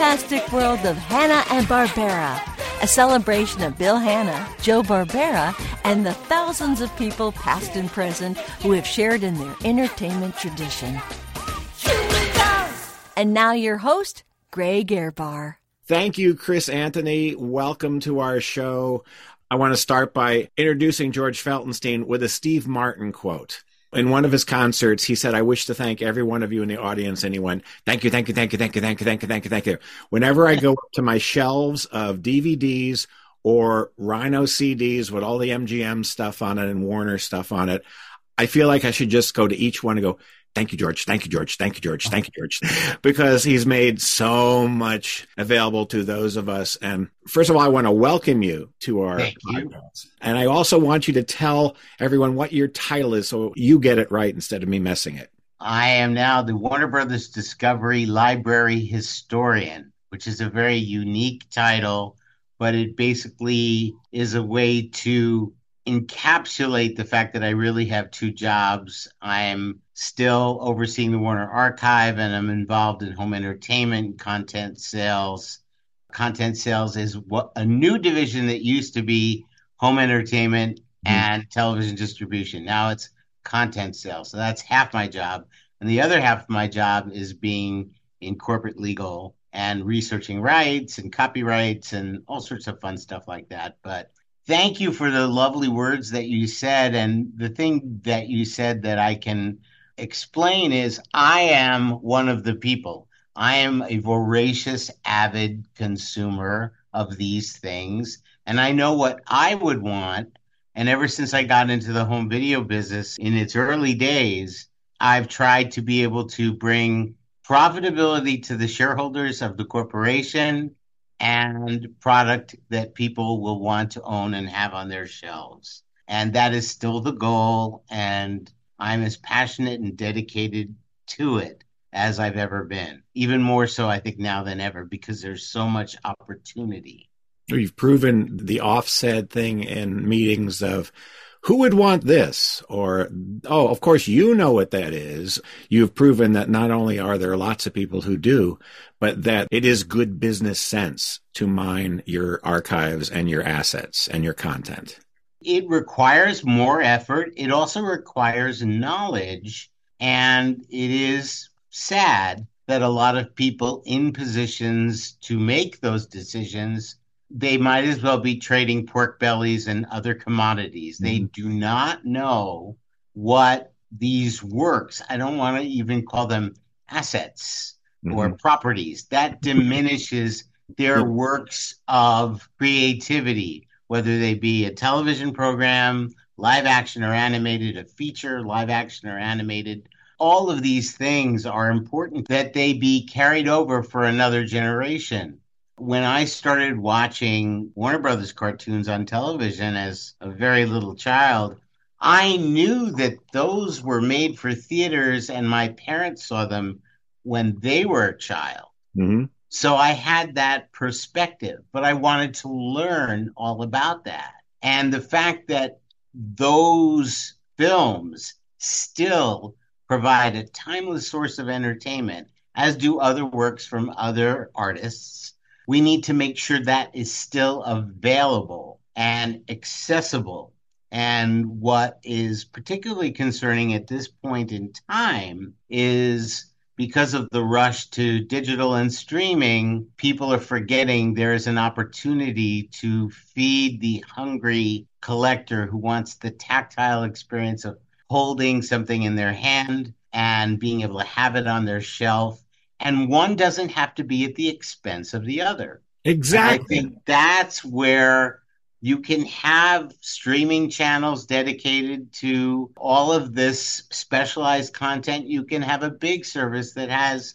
Fantastic world of Hanna and Barbera, a celebration of Bill Hanna, Joe Barbera, and the thousands of people past and present who have shared in their entertainment tradition. And now your host, Greg Ehrbar. Thank you, Chris Anthony. Welcome to our show. I want to start by introducing George Feltenstein with a Steve Martin quote. In one of his concerts, he said, I wish to thank every one of you in the audience. Anyone, Thank you, thank you, thank you, thank you, thank you, thank you, thank you, thank you. Whenever I go up to my shelves of DVDs or Rhino CDs with all the MGM stuff on it and Warner stuff on it, I feel like I should just go to each one and go, Thank you, George. Thank you, George. Thank you, George. Thank you, George. Because he's made so much available to those of us. And first of all, I want to welcome you to our Thank you. podcast. And I also want you to tell everyone what your title is so you get it right instead of me messing it. I am now the Warner Brothers Discovery Library Historian, which is a very unique title, but it basically is a way to encapsulate the fact that I really have two jobs. I am still overseeing the Warner Archive and I'm involved in home entertainment, content sales. Content sales is what a new division that used to be home entertainment mm-hmm. and television distribution. Now it's content sales. So that's half my job. And the other half of my job is being in corporate legal and researching rights and copyrights and all sorts of fun stuff like that. But thank you for the lovely words that you said. And the thing that you said that I can explain is I am one of the people. I am a voracious, avid consumer of these things. And I know what I would want. And ever since I got into the home video business in its early days, I've tried to be able to bring profitability to the shareholders of the corporation and product that people will want to own and have on their shelves. And that is still the goal. And I'm as passionate and dedicated to it as I've ever been. Even more so, I think, now than ever, because there's so much opportunity. You've proven the offset thing in meetings of who would want this? Or, oh, of course, you know what that is. You've proven that not only are there lots of people who do, but that it is good business sense to mine your archives and your assets and your content. It requires more effort. It also requires knowledge. And it is sad that a lot of people in positions to make those decisions they might as well be trading pork bellies and other commodities. Mm-hmm. They do not know what these works. I don't want to even call them assets mm-hmm. or properties. That diminishes their works of creativity, whether they be a television program, live action or animated, a feature, live action or animated. All of these things are important that they be carried over for another generation when I started watching Warner Brothers cartoons on television as a very little child, I knew that those were made for theaters, and my parents saw them when they were a child. Mm-hmm. So I had that perspective, but I wanted to learn all about that. And the fact that those films still provide a timeless source of entertainment, as do other works from other artists, we need to make sure that is still available and accessible. And what is particularly concerning at this point in time is because of the rush to digital and streaming, people are forgetting there is an opportunity to feed the hungry collector who wants the tactile experience of holding something in their hand and being able to have it on their shelf. And one doesn't have to be at the expense of the other. Exactly. And I think that's where you can have streaming channels dedicated to all of this specialized content. You can have a big service that has,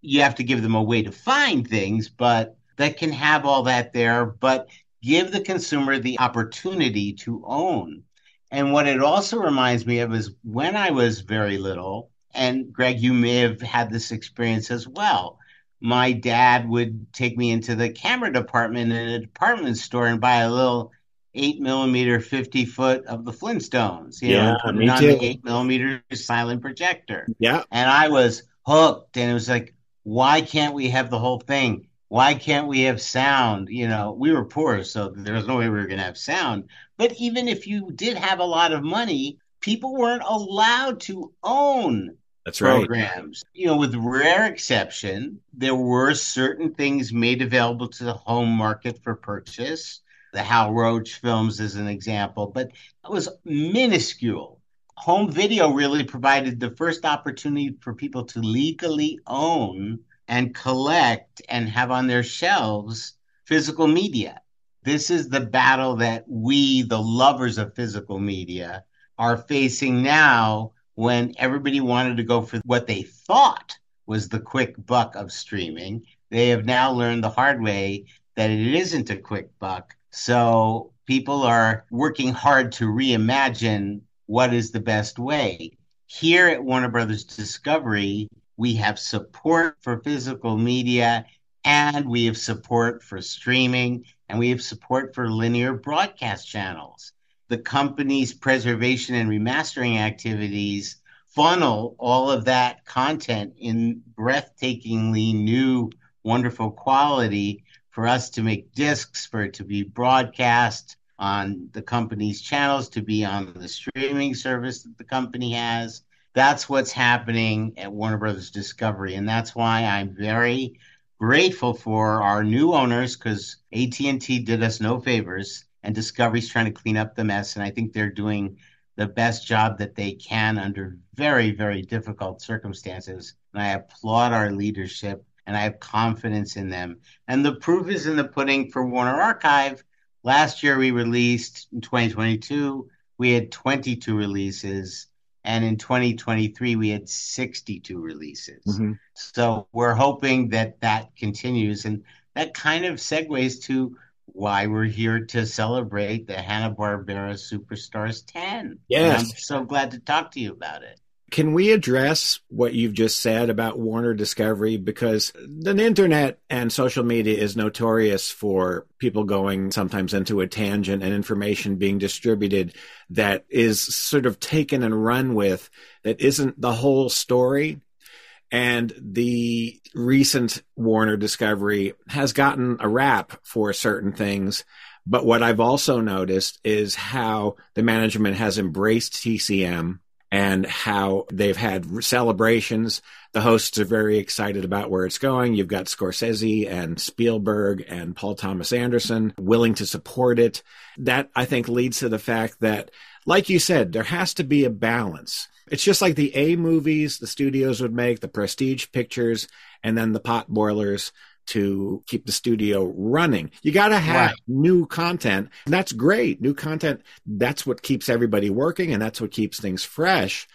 you have to give them a way to find things, but that can have all that there, but give the consumer the opportunity to own. And what it also reminds me of is when I was very little, and Greg, you may have had this experience as well my dad would take me into the camera department in a department store and buy a little eight millimeter 50 foot of the Flintstones, you yeah, know, it on too. the eight millimeter silent projector. Yeah. And I was hooked and it was like, why can't we have the whole thing? Why can't we have sound? You know, we were poor, so there was no way we were going to have sound. But even if you did have a lot of money, people weren't allowed to own that's programs. You know, with rare exception, there were certain things made available to the home market for purchase. The Hal Roach films, as an example, but it was minuscule. Home video really provided the first opportunity for people to legally own and collect and have on their shelves physical media. This is the battle that we, the lovers of physical media, are facing now when everybody wanted to go for what they thought was the quick buck of streaming. They have now learned the hard way that it isn't a quick buck. So people are working hard to reimagine what is the best way. Here at Warner Brothers Discovery, we have support for physical media and we have support for streaming and we have support for linear broadcast channels the company's preservation and remastering activities funnel all of that content in breathtakingly new, wonderful quality for us to make discs, for it to be broadcast on the company's channels, to be on the streaming service that the company has. That's what's happening at Warner Brothers Discovery, and that's why I'm very grateful for our new owners because AT&T did us no favors and Discovery's trying to clean up the mess. And I think they're doing the best job that they can under very, very difficult circumstances. And I applaud our leadership and I have confidence in them. And the proof is in the pudding for Warner Archive. Last year we released in 2022, we had 22 releases. And in 2023, we had 62 releases. Mm-hmm. So we're hoping that that continues. And that kind of segues to why we're here to celebrate the Hanna-Barbera Superstars 10. Yes. And I'm so glad to talk to you about it. Can we address what you've just said about Warner Discovery? Because the internet and social media is notorious for people going sometimes into a tangent and information being distributed that is sort of taken and run with that isn't the whole story. And the recent Warner Discovery has gotten a rap for certain things. But what I've also noticed is how the management has embraced TCM and how they've had celebrations. The hosts are very excited about where it's going. You've got Scorsese and Spielberg and Paul Thomas Anderson willing to support it. That I think leads to the fact that, like you said, there has to be a balance. It's just like the A movies the studios would make, the prestige pictures, and then the pot boilers to keep the studio running. You got to have right. new content. And that's great. New content, that's what keeps everybody working and that's what keeps things fresh.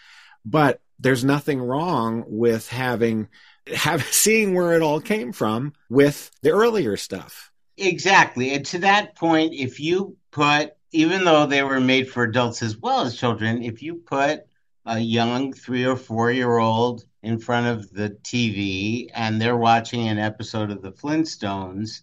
But there's nothing wrong with having have seeing where it all came from with the earlier stuff. Exactly. And to that point, if you put even though they were made for adults as well as children, if you put a young three or four year old in front of the TV and they're watching an episode of the Flintstones,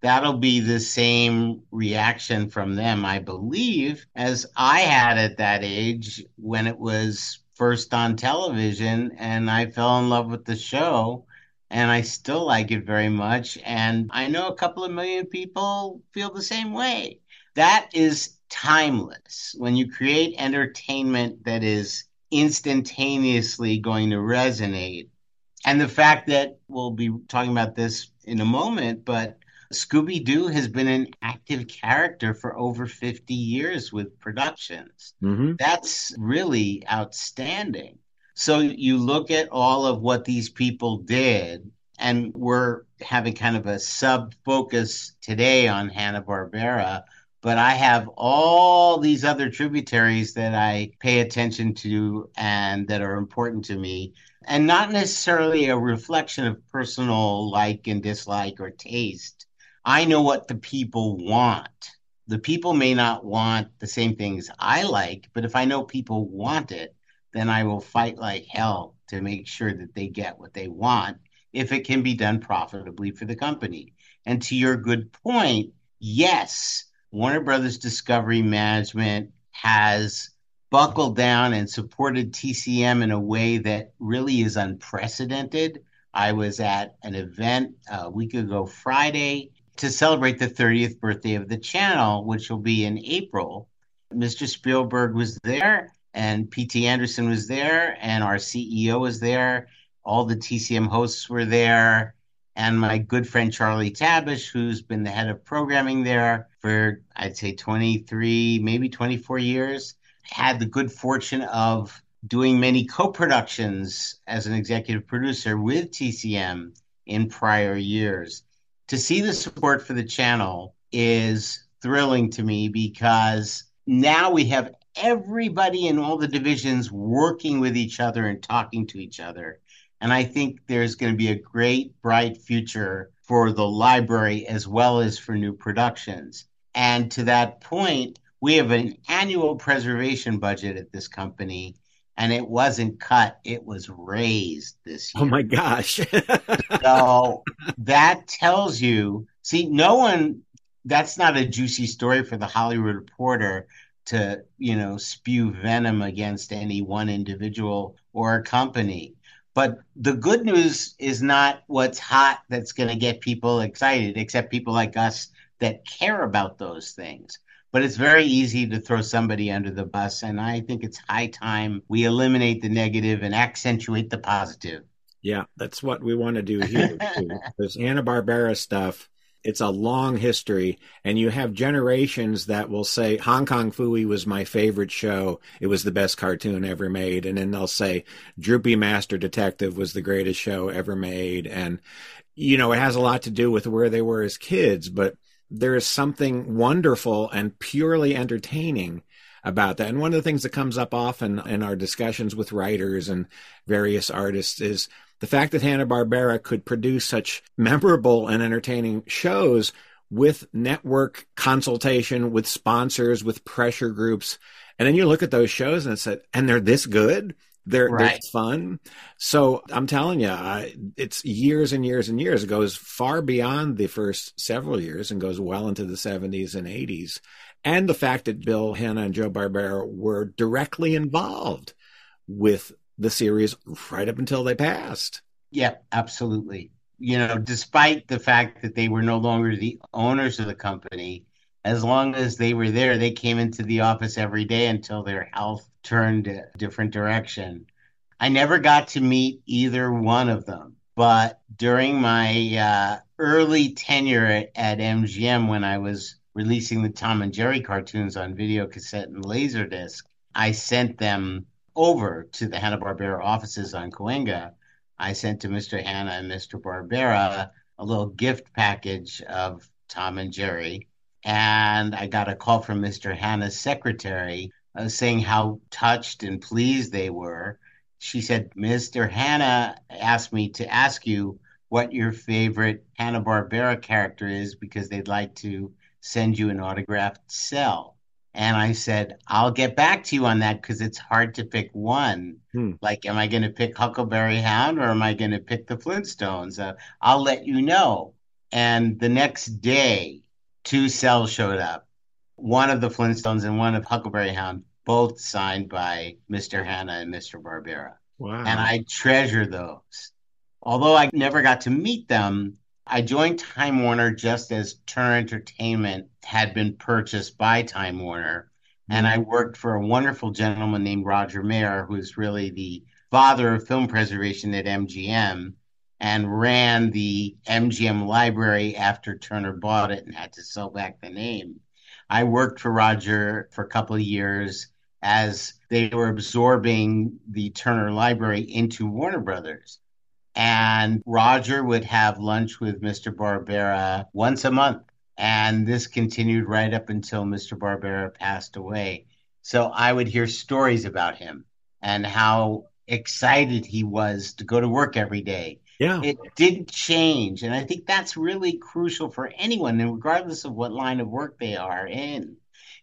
that'll be the same reaction from them, I believe, as I had at that age when it was first on television and I fell in love with the show and I still like it very much. And I know a couple of million people feel the same way. That is timeless. When you create entertainment that is instantaneously going to resonate, and the fact that we'll be talking about this in a moment, but Scooby Doo has been an active character for over 50 years with productions. Mm-hmm. That's really outstanding. So you look at all of what these people did, and we're having kind of a sub focus today on Hanna-Barbera, but I have all these other tributaries that I pay attention to and that are important to me, and not necessarily a reflection of personal like and dislike or taste. I know what the people want. The people may not want the same things I like, but if I know people want it, then I will fight like hell to make sure that they get what they want if it can be done profitably for the company. And to your good point, yes, Warner Brothers Discovery Management has buckled down and supported TCM in a way that really is unprecedented. I was at an event a week ago Friday to celebrate the 30th birthday of the channel, which will be in April. Mr. Spielberg was there, and P.T. Anderson was there, and our CEO was there. All the TCM hosts were there and my good friend Charlie Tabesh, who's been the head of programming there for, I'd say, 23, maybe 24 years, had the good fortune of doing many co productions as an executive producer with TCM in prior years. To see the support for the channel is thrilling to me because now we have everybody in all the divisions working with each other and talking to each other. And I think there's going to be a great, bright future for the library as well as for new productions. And to that point, we have an annual preservation budget at this company, and it wasn't cut, it was raised this year. Oh my gosh. so that tells you see, no one, that's not a juicy story for the Hollywood Reporter to, you know, spew venom against any one individual or a company. But the good news is not what's hot that's going to get people excited, except people like us that care about those things. But it's very easy to throw somebody under the bus. And I think it's high time we eliminate the negative and accentuate the positive. Yeah, that's what we want to do here. This Hanna Barbera stuff it's a long history and you have generations that will say hong kong phooey was my favorite show. It was the best cartoon ever made. And then they'll say droopy master detective was the greatest show ever made. And you know it has a lot to do with where they were as kids but there is something wonderful and purely entertaining about that. And one of the things that comes up often in our discussions with writers and various artists is the fact that Hanna-Barbera could produce such memorable and entertaining shows with network consultation, with sponsors, with pressure groups. And then you look at those shows and said, and they're this good. They're, right. they're fun. So I'm telling you, I, it's years and years and years. It goes far beyond the first several years and goes well into the 70s and 80s. And the fact that Bill Hanna and Joe Barbera were directly involved with the series right up until they passed. Yeah, absolutely. You know, despite the fact that they were no longer the owners of the company, as long as they were there, they came into the office every day until their health turned a different direction. I never got to meet either one of them, but during my uh, early tenure at, at MGM, when I was releasing the Tom and Jerry cartoons on video cassette and laserdisc, I sent them over to the Hanna-Barbera offices on Cahuenga, I sent to Mr. Hanna and Mr. Barbera a little gift package of Tom and Jerry. And I got a call from Mr. Hanna's secretary uh, saying how touched and pleased they were. She said, Mr. Hanna asked me to ask you what your favorite Hanna-Barbera character is because they'd like to send you an autographed cell. And I said, I'll get back to you on that because it's hard to pick one. Hmm. Like, am I going to pick Huckleberry Hound or am I going to pick the Flintstones? Uh, I'll let you know. And the next day, two cells showed up one of the Flintstones and one of Huckleberry Hound, both signed by Mr. Hanna and Mr. Barbera. Wow. And I treasure those. Although I never got to meet them, I joined Time Warner just as Turner Entertainment had been purchased by Time Warner. And I worked for a wonderful gentleman named Roger Mayer, who's really the father of film preservation at MGM and ran the MGM library after Turner bought it and had to sell back the name. I worked for Roger for a couple of years as they were absorbing the Turner library into Warner Brothers. And Roger would have lunch with Mr. Barbera once a month. And this continued right up until Mr. Barbera passed away. So I would hear stories about him and how excited he was to go to work every day. Yeah. It didn't change. And I think that's really crucial for anyone, and regardless of what line of work they are in.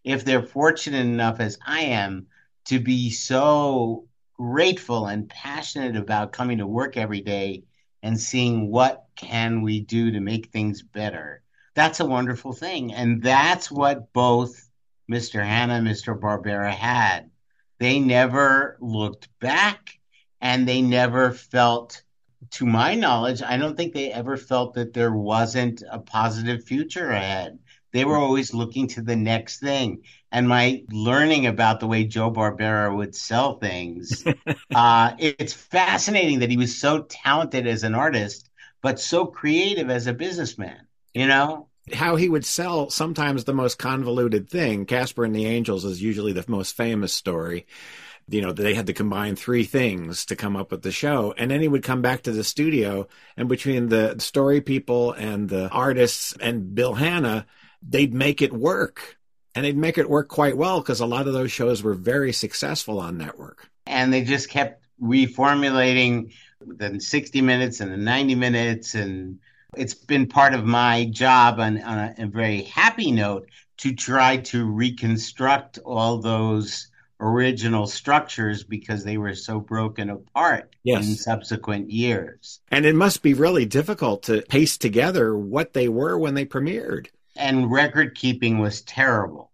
If they're fortunate enough, as I am, to be so grateful and passionate about coming to work every day and seeing what can we do to make things better. That's a wonderful thing. And that's what both mr hanna and mr barbera had. They never looked back and they never felt to my knowledge i don't think they ever felt that there wasn't a positive future ahead they were always looking to the next thing and my learning about the way Joe Barbera would sell things, uh, it's fascinating that he was so talented as an artist, but so creative as a businessman. You know, how he would sell sometimes the most convoluted thing. Casper and the Angels is usually the most famous story. You know, they had to combine three things to come up with the show. And then he would come back to the studio, and between the story people and the artists and Bill Hanna, they'd make it work and they'd make it work quite well because a lot of those shows were very successful on network. And they just kept reformulating the 60 minutes and the 90 minutes. And it's been part of my job on, on a, a very happy note to try to reconstruct all those original structures because they were so broken apart yes. in subsequent years. And it must be really difficult to paste together what they were when they premiered and record keeping was terrible.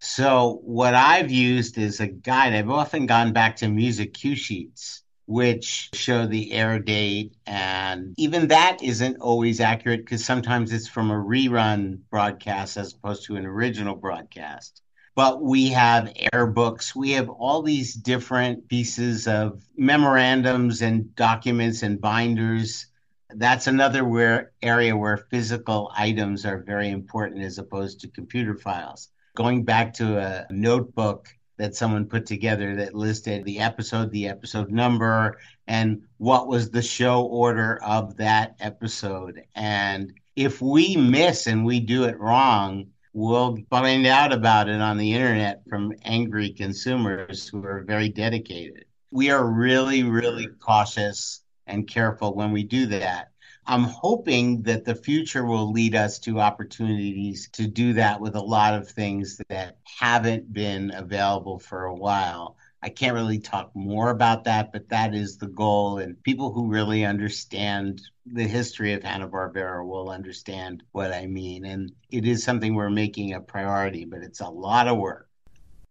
So what I've used is a guide. I've often gone back to music cue sheets, which show the air date. And even that isn't always accurate because sometimes it's from a rerun broadcast as opposed to an original broadcast. But we have air books. We have all these different pieces of memorandums and documents and binders that's another where area where physical items are very important as opposed to computer files. Going back to a notebook that someone put together that listed the episode, the episode number, and what was the show order of that episode. And if we miss and we do it wrong, we'll find out about it on the internet from angry consumers who are very dedicated. We are really, really cautious and careful when we do that. I'm hoping that the future will lead us to opportunities to do that with a lot of things that haven't been available for a while. I can't really talk more about that, but that is the goal. And people who really understand the history of Hanna-Barbera will understand what I mean. And it is something we're making a priority, but it's a lot of work.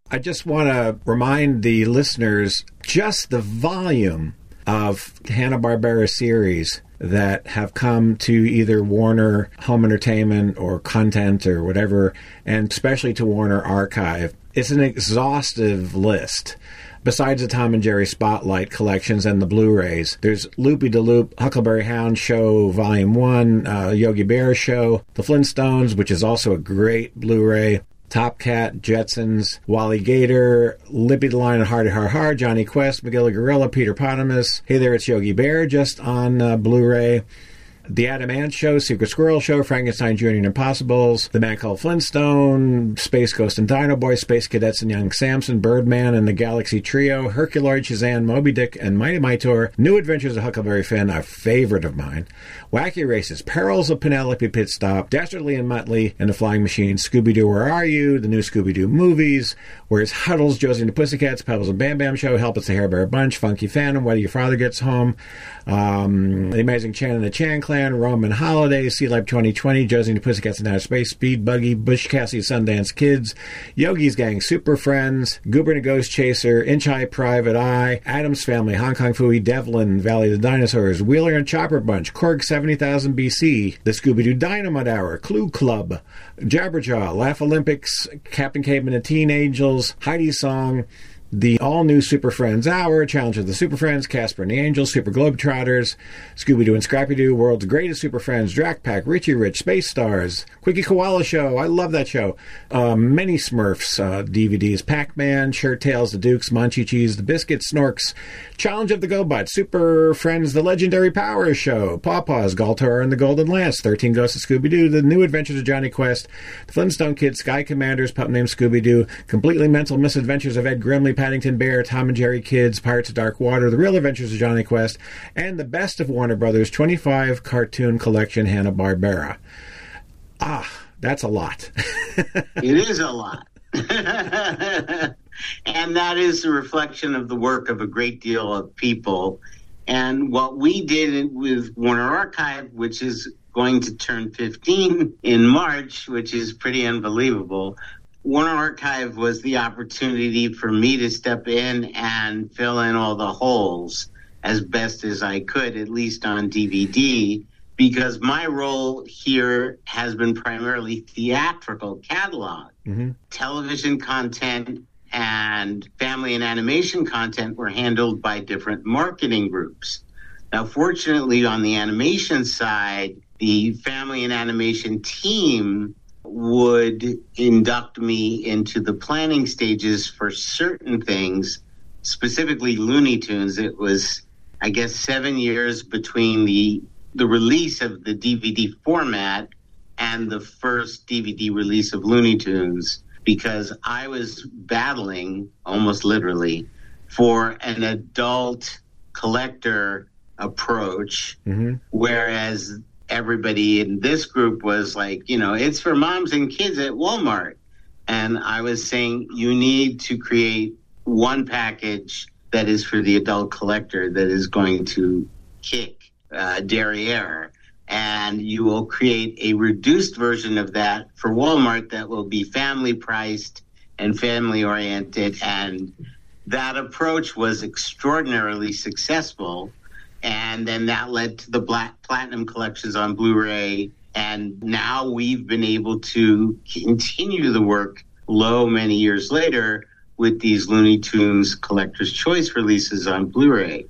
I just want to remind the listeners just the volume of Hanna-Barbera series that have come to either Warner Home Entertainment or Content or whatever, and especially to Warner Archive. It's an exhaustive list. Besides the Tom and Jerry Spotlight collections and the Blu-rays, there's Loopy de Loop, Huckleberry Hound Show Volume 1, uh, Yogi Bear Show, The Flintstones, which is also a great Blu-ray, Top Cat, Jetsons, Wally Gator, Lippy the Lion, Hardy Har Har, Jonny Quest, Magilla Gorilla, Peter Potamus. Hey there, it's Yogi Bear, just on uh, Blu-ray. The Adam Ant Show, Secret Squirrel Show, Frankenstein Jr. and Impossibles, The Man Called Flintstone, Space Ghost and Dino Boy, Space Cadets and Young Samson, Birdman and the Galaxy Trio, Herculoid, Shazam, Moby Dick, and Mighty Mightor, New Adventures of Huckleberry Finn, a favorite of mine, Wacky Races, Perils of Penelope Pit Stop, Dastardly and Muttley, and The Flying Machine, Scooby Doo, Where Are You, the new Scooby Doo movies, Where's Huddles, Josie and the Pussycats, Pebbles and Bam Bam Show, Help It's the Hair Bear Bunch, Funky Phantom, Whether Your Father Gets Home, um, The Amazing Chan and the Chan Clan, Roman Holiday, Sealab 2020, Josie and the Pussycats and Outer Space, Speed Buggy, Butch Cassidy, Sundance Kids, Yogi's Gang, Super Friends, Goober and Ghost Chaser, Inch High Private Eye, Addams Family, Hong Kong Phooey, Devlin, Valley of the Dinosaurs, Wheelie and Chopper Bunch, Korg 70,000 BC, The Scooby Doo Dynamite Hour, Clue Club, Jabberjaw, Laff-A-Lympics, Captain Caveman and Teen Angels, Heidi's Song, the all new Super Friends Hour, Challenge of the Super Friends, Casper and the Angels, Super Globetrotters, Scooby Doo and Scrappy Doo, World's Greatest Super Friends, Drac Pack, Richie Rich, Space Stars, Kwicky Koala Show, I love that show, um, many Smurfs uh, DVDs, Pac Man, Shirt Tales, The Dukes, Monchhichis, The Biskitts, Snorks, Challenge of the GoBots, Super Friends, The Legendary Power Show, Paw Paws, Galtar and the Golden Lance, 13 Ghosts of Scooby Doo, The New Adventures of Jonny Quest, The Flintstone Kids, Sky Commanders, Pup Named Scooby Doo, Completely Mental Misadventures of Ed Grimley, Paddington Bear, Tom and Jerry Kids, Pirates of Dark Water, The Real Adventures of Jonny Quest, and the best of Warner Brothers 25 cartoon collection Hanna-Barbera. Ah, that's a lot. it is a lot. and that is a reflection of the work of a great deal of people. And what we did with Warner Archive, which is going to turn 15 in March, which is pretty unbelievable. Warner Archive was the opportunity for me to step in and fill in all the holes as best as I could, at least on DVD, because my role here has been primarily theatrical catalog. Mm-hmm. Television content and family and animation content were handled by different marketing groups. Now, fortunately, on the animation side, the family and animation team would induct me into the planning stages for certain things, specifically Looney Tunes. It was, I guess, seven years between the the release of the DVD format and the first DVD release of Looney Tunes because I was battling almost literally for an adult collector approach, mm-hmm. whereas everybody in this group was like, you know, it's for moms and kids at Walmart. And I was saying, you need to create one package that is for the adult collector that is going to kick uh, derriere. And you will create a reduced version of that for Walmart that will be family priced and family oriented. And that approach was extraordinarily successful and then that led to the black platinum collections on Blu-ray. And now we've been able to continue the work low many years later with these Looney Tunes Collector's Choice releases on Blu-ray.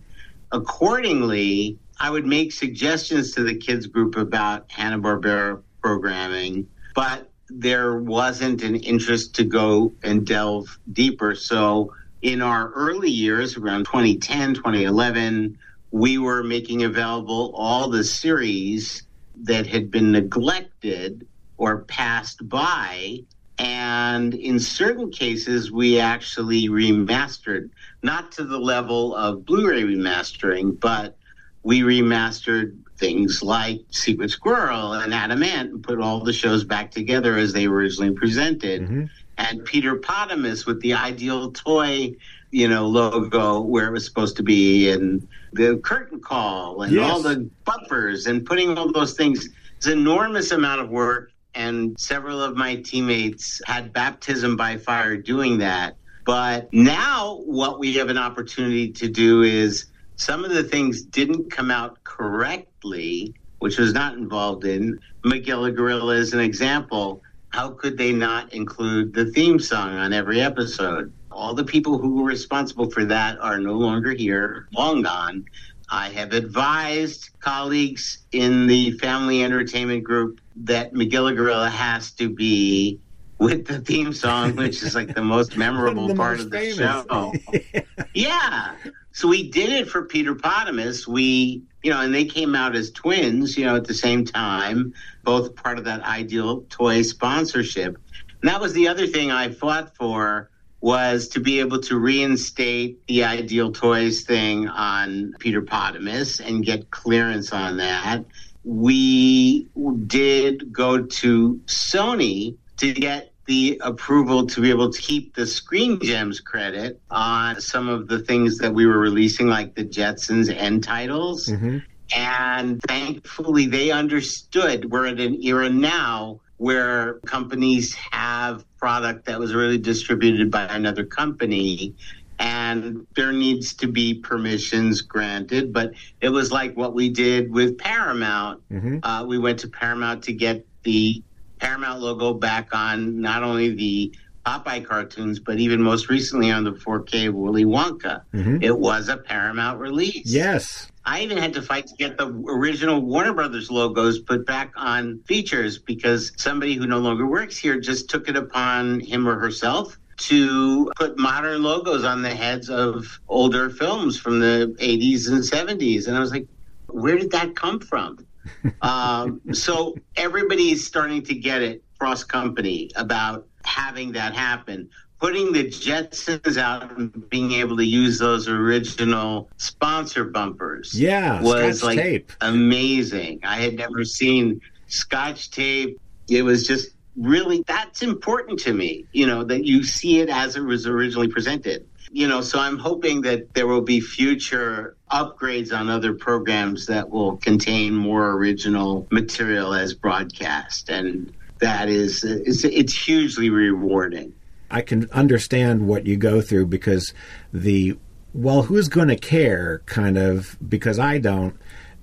Accordingly, I would make suggestions to the kids group about Hanna-Barbera programming, but there wasn't an interest to go and delve deeper. So in our early years, around 2010, 2011, we were making available all the series that had been neglected or passed by. And in certain cases, we actually remastered, not to the level of Blu ray remastering, but we remastered things like Secret Squirrel and Adam Ant and put all the shows back together as they were originally presented. Mm-hmm. And Peter Potamus with the ideal toy you know, logo where it was supposed to be and the curtain call and yes. all the bumpers and putting all those things. It's an enormous amount of work. And several of my teammates had baptism by fire doing that. But now what we have an opportunity to do is some of the things didn't come out correctly, which was not involved in. Magilla Gorilla is an example. How could they not include the theme song on every episode? All the people who were responsible for that are no longer here, long gone. I have advised colleagues in the family entertainment group that Magilla Gorilla has to be with the theme song, which is like the most memorable The part most of the famous. show. yeah. So we did it for Peter Potamus. We, you know, and they came out as twins, you know, at the same time, both part of that ideal toy sponsorship. And that was the other thing I fought for was to be able to reinstate the ideal toys thing on Peter Potamus and get clearance on that. We did go to Sony to get the approval to be able to keep the Screen Gems credit on some of the things that we were releasing, like the Jetsons end titles. Mm-hmm. And thankfully, they understood we're at an era now where companies have product that was really distributed by another company and there needs to be permissions granted. But it was like what we did with paramount. Uh, we went to paramount to get the paramount logo back on not only the popeye cartoons but even most recently on the 4k willy wonka. It was a paramount release. Yes. I even had to fight to get the original Warner Brothers logos put back on features because somebody who no longer works here just took it upon him or herself to put modern logos on the heads of older films from the 80s and 70s. And I was like, where did that come from? um, so everybody's starting to get it cross company about having that happen. Putting the Jetsons out and being able to use those original sponsor bumpers Yeah. was Scotch like tape. amazing. I had never seen Scotch tape. It was just really that's important to me. You know that you see it as it was originally presented. You know, so I'm hoping that there will be future upgrades on other programs that will contain more original material as broadcast, and that is it's, it's hugely rewarding. I can understand what you go through because the well, who's going to care kind of because I don't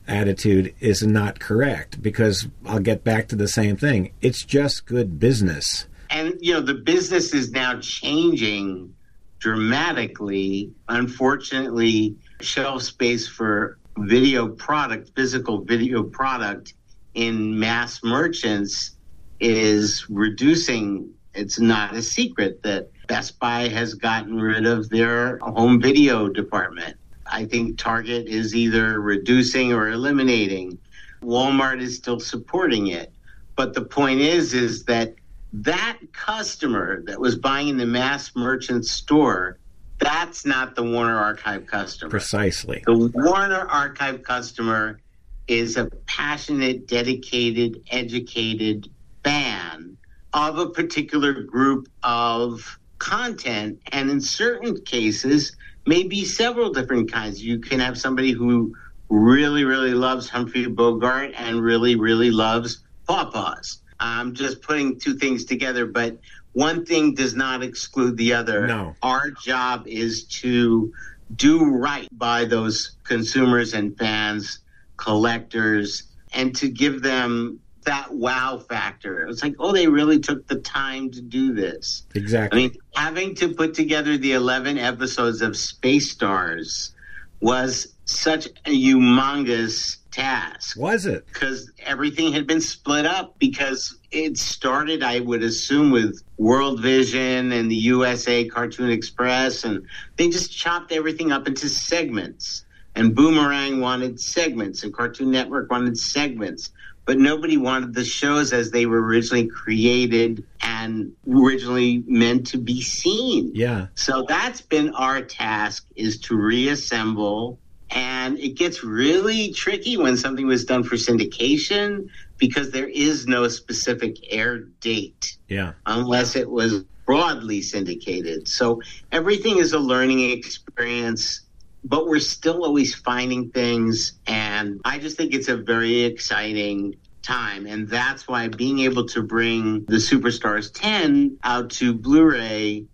attitude is not correct because I'll get back to the same thing. It's just good business. and you know the business is now changing dramatically unfortunately shelf space for video product physical video product in mass merchants is reducing it's not a secret that best buy has gotten rid of their home video department. I think target is either reducing or eliminating. Walmart is still supporting it. But the point is is that that customer that was buying in the mass merchant store that's not the warner archive customer. Precisely. the warner archive customer is a passionate dedicated educated fan of a particular group of content. And in certain cases maybe several different kinds. You can have somebody who really really loves humphrey bogart and really really loves pawpaws i'm just putting two things together but one thing does not exclude the other. No. our job is to do right by those consumers and fans collectors and to give them that wow factor it's like oh they really took the time to do this Exactly. I mean, having to put together the 11 episodes of Space Stars was such a humongous task Was it? because everything had been split up because it started, I would assume, with World Vision and the USA Cartoon Express, and they just chopped everything up into segments. And Boomerang wanted segments, and Cartoon Network wanted segments, but nobody wanted the shows as they were originally created and originally meant to be seen. Yeah. So that's been our task is to reassemble and it gets really tricky when something was done for syndication because there is no specific air date Yeah. unless it was broadly syndicated. So everything is a learning experience, but we're still always finding things. And I just think it's a very exciting time. And that's why being able to bring the Superstars 10 out to Blu ray,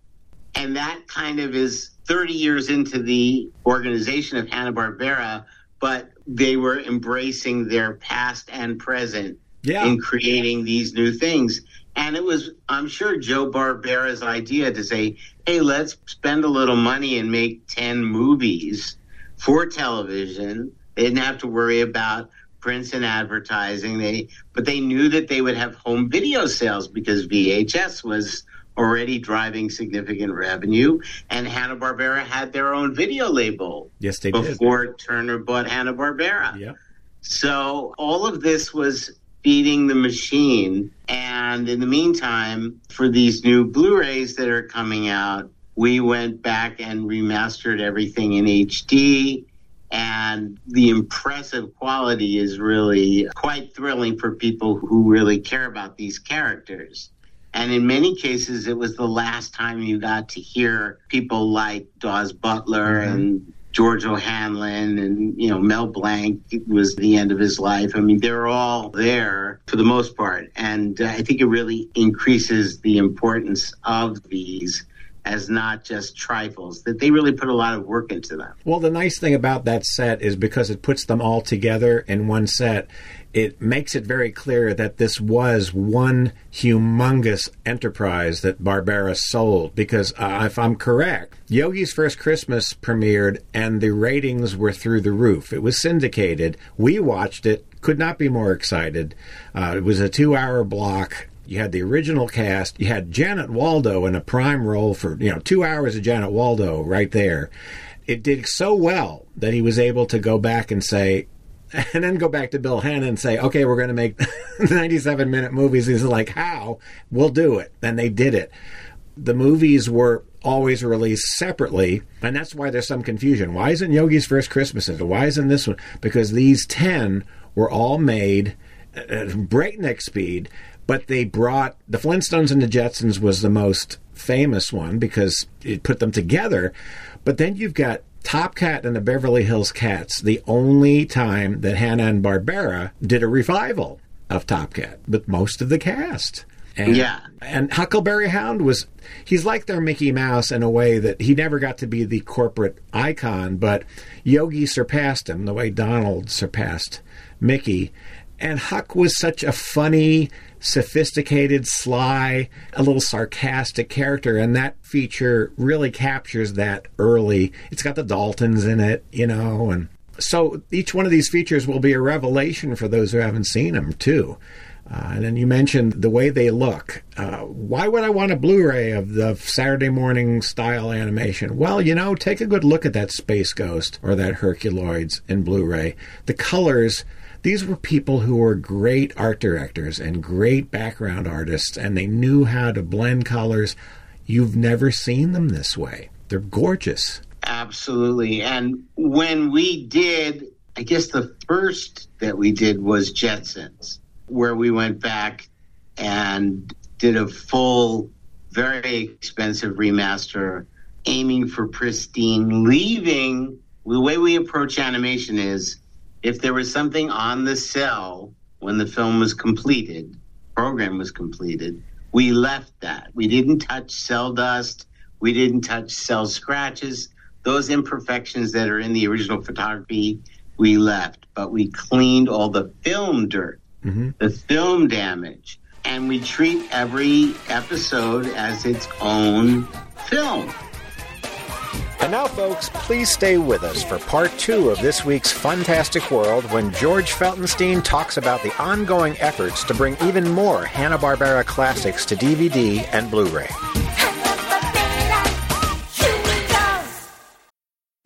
and that kind of is 30 years into the organization of Hanna-Barbera, but they were embracing their past and present Yeah. in creating these new things. And it was, I'm sure, Joe Barbera's idea to say, hey, let's spend a little money and make 10 movies for television. They didn't have to worry about prints and advertising. They but they knew that they would have home video sales because VHS was already driving significant revenue, and Hanna Barbera had their own video label. Yes, they before did. Turner bought Hanna Barbera. Yeah. So all of this was feeding the machine. And in the meantime, for these new Blu-rays that are coming out, we went back and remastered everything in HD. And the impressive quality is really quite thrilling for people who really care about these characters. And in many cases, it was the last time you got to hear people like Daws Butler mm-hmm. and George O'Hanlon and, you know, Mel Blanc was the end of his life. I mean, they're all there for the most part. And uh, I think it really increases the importance of these as not just trifles, that they really put a lot of work into them. Well, the nice thing about that set is because it puts them all together in one set, it makes it very clear that this was one humongous enterprise that Barbera sold. Because uh, if I'm correct, Yogi's First Christmas premiered and the ratings were through the roof. It was syndicated. We watched it, could not be more excited. Uh, it was a two hour block you had the original cast. You had Janet Waldo in a prime role for, you know, two hours of Janet Waldo right there. It did so well that he was able to go back and say, and then go back to Bill Hanna and say, okay, we're going to make 97 minute movies. He's like, how? We'll do it. And they did it. The movies were always released separately, and that's why there's some confusion. Why isn't Yogi's First Christmas? Why isn't this one? Because these 10 were all made at breakneck speed but they brought the Flintstones and the Jetsons was the most famous one because it put them together. But then you've got Top Cat and the Beverly Hills Cats, the only time that Hanna and Barbera did a revival of Top Cat with most of the cast. And, yeah. And Huckleberry Hound was, he's like their Mickey Mouse in a way that he never got to be the corporate icon, but Yogi surpassed him the way Donald surpassed Mickey. And Huck was such a funny, sophisticated, sly, a little sarcastic character, and that feature really captures that early. It's got the Daltons in it, you know, and so each one of these features will be a revelation for those who haven't seen them, too. Uh, and then you mentioned the way they look. Uh, why would I want a Blu ray of the Saturday morning style animation? Well, you know, take a good look at that Space Ghost or that Herculoids in Blu ray. The colors these were people who were great art directors and great background artists, and they knew how to blend colors. You've never seen them this way. They're gorgeous. Absolutely. And when we did, I guess the first that we did was Jetsons, where we went back and did a full, very expensive remaster, aiming for pristine, leaving the way we approach animation is if there was something on the cel when the film was completed, program was completed, we left that. We didn't touch cel dust. We didn't touch cel scratches. Those imperfections that are in the original photography, we left. But we cleaned all the film dirt, mm-hmm. the film damage, and we treat every episode as its own film. And now, folks, please stay with us for part two of this week's Fantastic World when George Feltenstein talks about the ongoing efforts to bring even more Hanna-Barbera classics to DVD and Blu-ray.